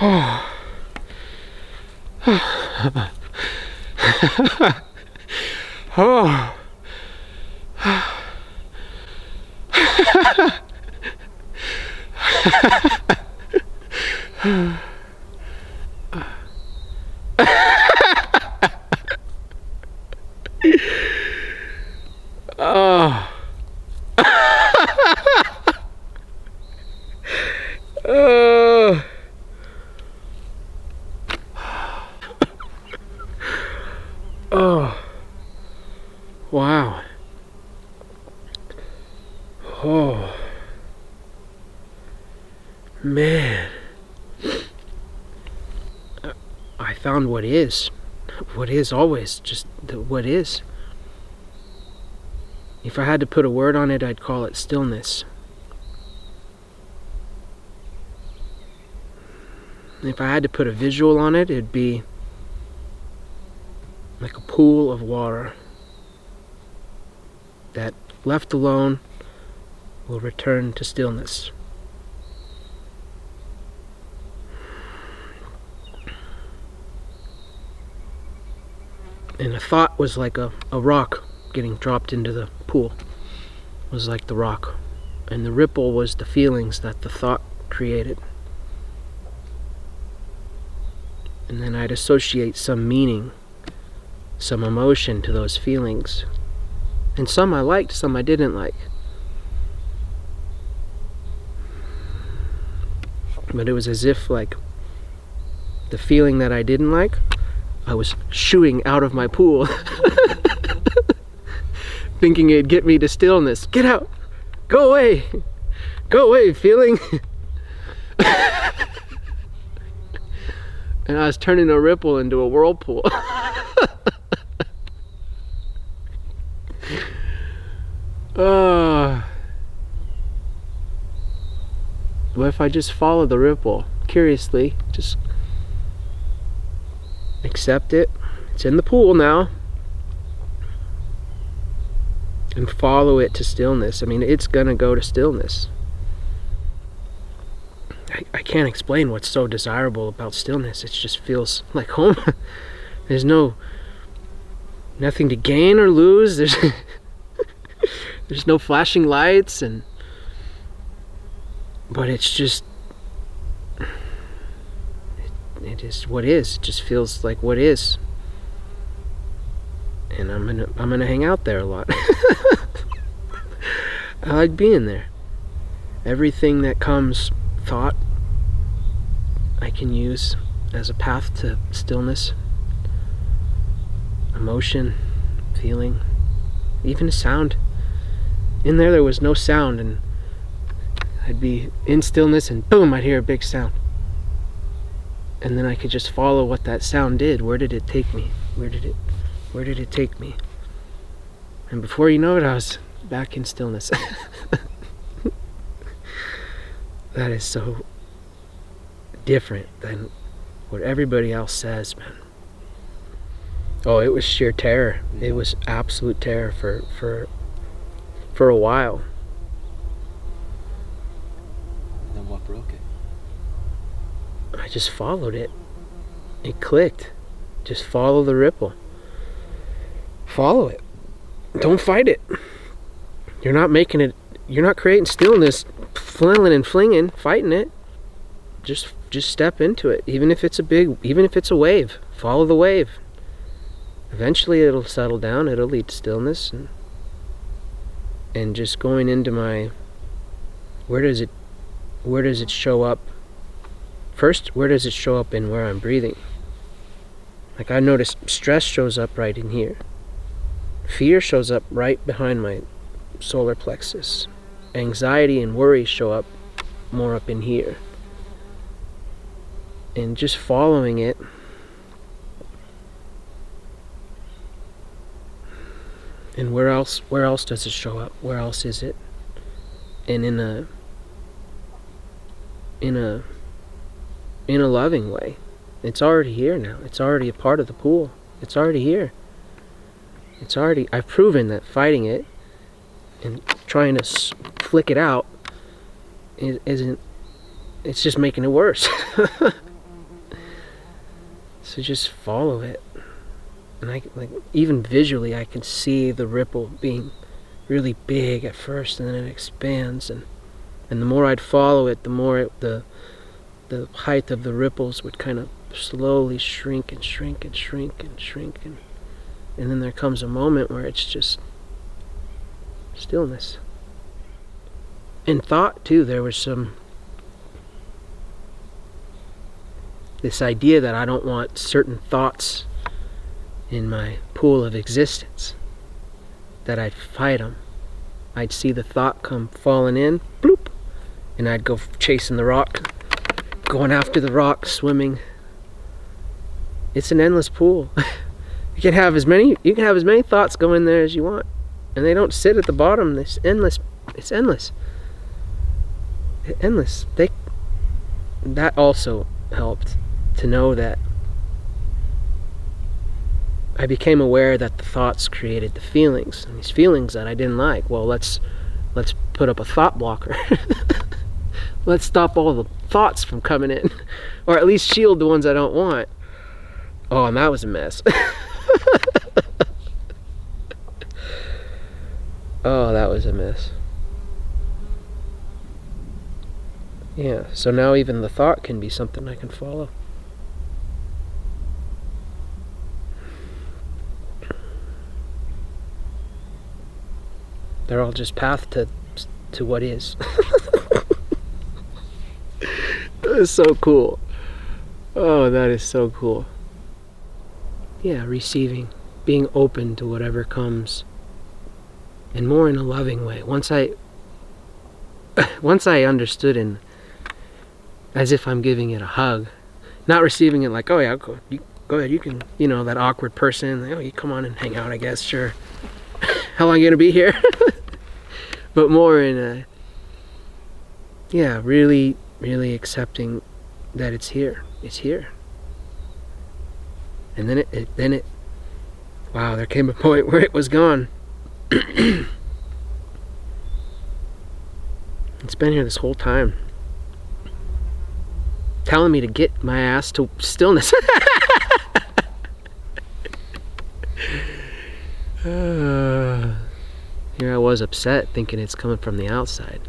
Hmm. Man. I found what is. What is always. Just what is. If I had to put a word on it, I'd call it stillness. If I had to put a visual on it, it'd be like a pool of water that, left alone, will return to stillness. And a thought was like a, a rock getting dropped into the pool, was like the rock. And the ripple was the feelings that the thought created. And then I'd associate some meaning, some emotion to those feelings. And some I liked, some I didn't like. But it was as if, like, the feeling that I didn't like, I was shooing out of my pool. Thinking it'd get me to stillness. Get out! Go away! Go away, feeling! and I was turning a ripple into a whirlpool. uh, what if I just follow the ripple curiously? Just accept it. It's in the pool now. And follow it to stillness. I mean, it's gonna go to stillness. I, I can't explain what's so desirable about stillness. It just feels like home. There's no nothing to gain or lose. There's there's no flashing lights and but it's just it is what is. It just feels like what is. And I'm gonna I'm gonna hang out there a lot. I like being there. Everything that comes thought I can use as a path to stillness, emotion, feeling, even a sound. In there, there was no sound, and I'd be in stillness, and boom, I'd hear a big sound. And then I could just follow what that sound did. Where did it take me? Where did it, where did it take me? And before you know it, I was back in stillness. that is so different than what everybody else says, man. Oh, it was sheer terror. It was absolute terror for for for a while. And then what broke it? I just followed it. It clicked. Just follow the ripple. Follow it. Don't fight it. You're not making it. You're not creating stillness, flailing and flinging, fighting it. Just just step into it, even if it's a big, even if it's a wave. Follow the wave. Eventually, it'll settle down. It'll lead to stillness, and and just going into my. Where does it, where does it show up? First, where does it show up in where I'm breathing? Like I notice stress shows up right in here. Fear shows up right behind my solar plexus. Anxiety and worry show up more up in here. And just following it and where else where else does it show up? Where else is it? And in a in a in a loving way. It's already here now. It's already a part of the pool. It's already here. It's already I've proven that fighting it and trying to flick it out isn't it's just making it worse So just follow it. And I like even visually I can see the ripple being really big at first and then it expands and and the more I'd follow it, the more it, the the height of the ripples would kind of slowly shrink and shrink and shrink and shrink and and then there comes a moment where it's just stillness. In thought too, there was some this idea that I don't want certain thoughts in my pool of existence, that I'd fight them. I'd see the thought come falling in, bloop, and I'd go chasing the rock, going after the rock, swimming. It's an endless pool. you can have as many you can have as many thoughts go in there as you want, and they don't sit at the bottom. It's endless. It's endless. Endless. They. That also helped to know that I became aware that the thoughts created the feelings, and these feelings that I didn't like. Well, let's let's put up a thought blocker. let's stop all the thoughts from coming in, or at least shield the ones I don't want. Oh, and that was a mess. oh, that was a mess. Yeah, so now even the thought can be something I can follow. They're all just path to to what is. is so cool. Oh, that is so cool. Yeah, receiving, being open to whatever comes, and more in a loving way. Once I, once I understood in, as if I'm giving it a hug, not receiving it like, oh yeah, go, you, go ahead, you can, you know, that awkward person. oh, you come on and hang out, I guess, sure. How long you gonna be here? but more in a yeah really really accepting that it's here. It's here. And then it, it then it wow there came a point where it was gone. It's been here this whole time. Telling me to get my ass to stillness. Uh, here I was upset thinking it's coming from the outside.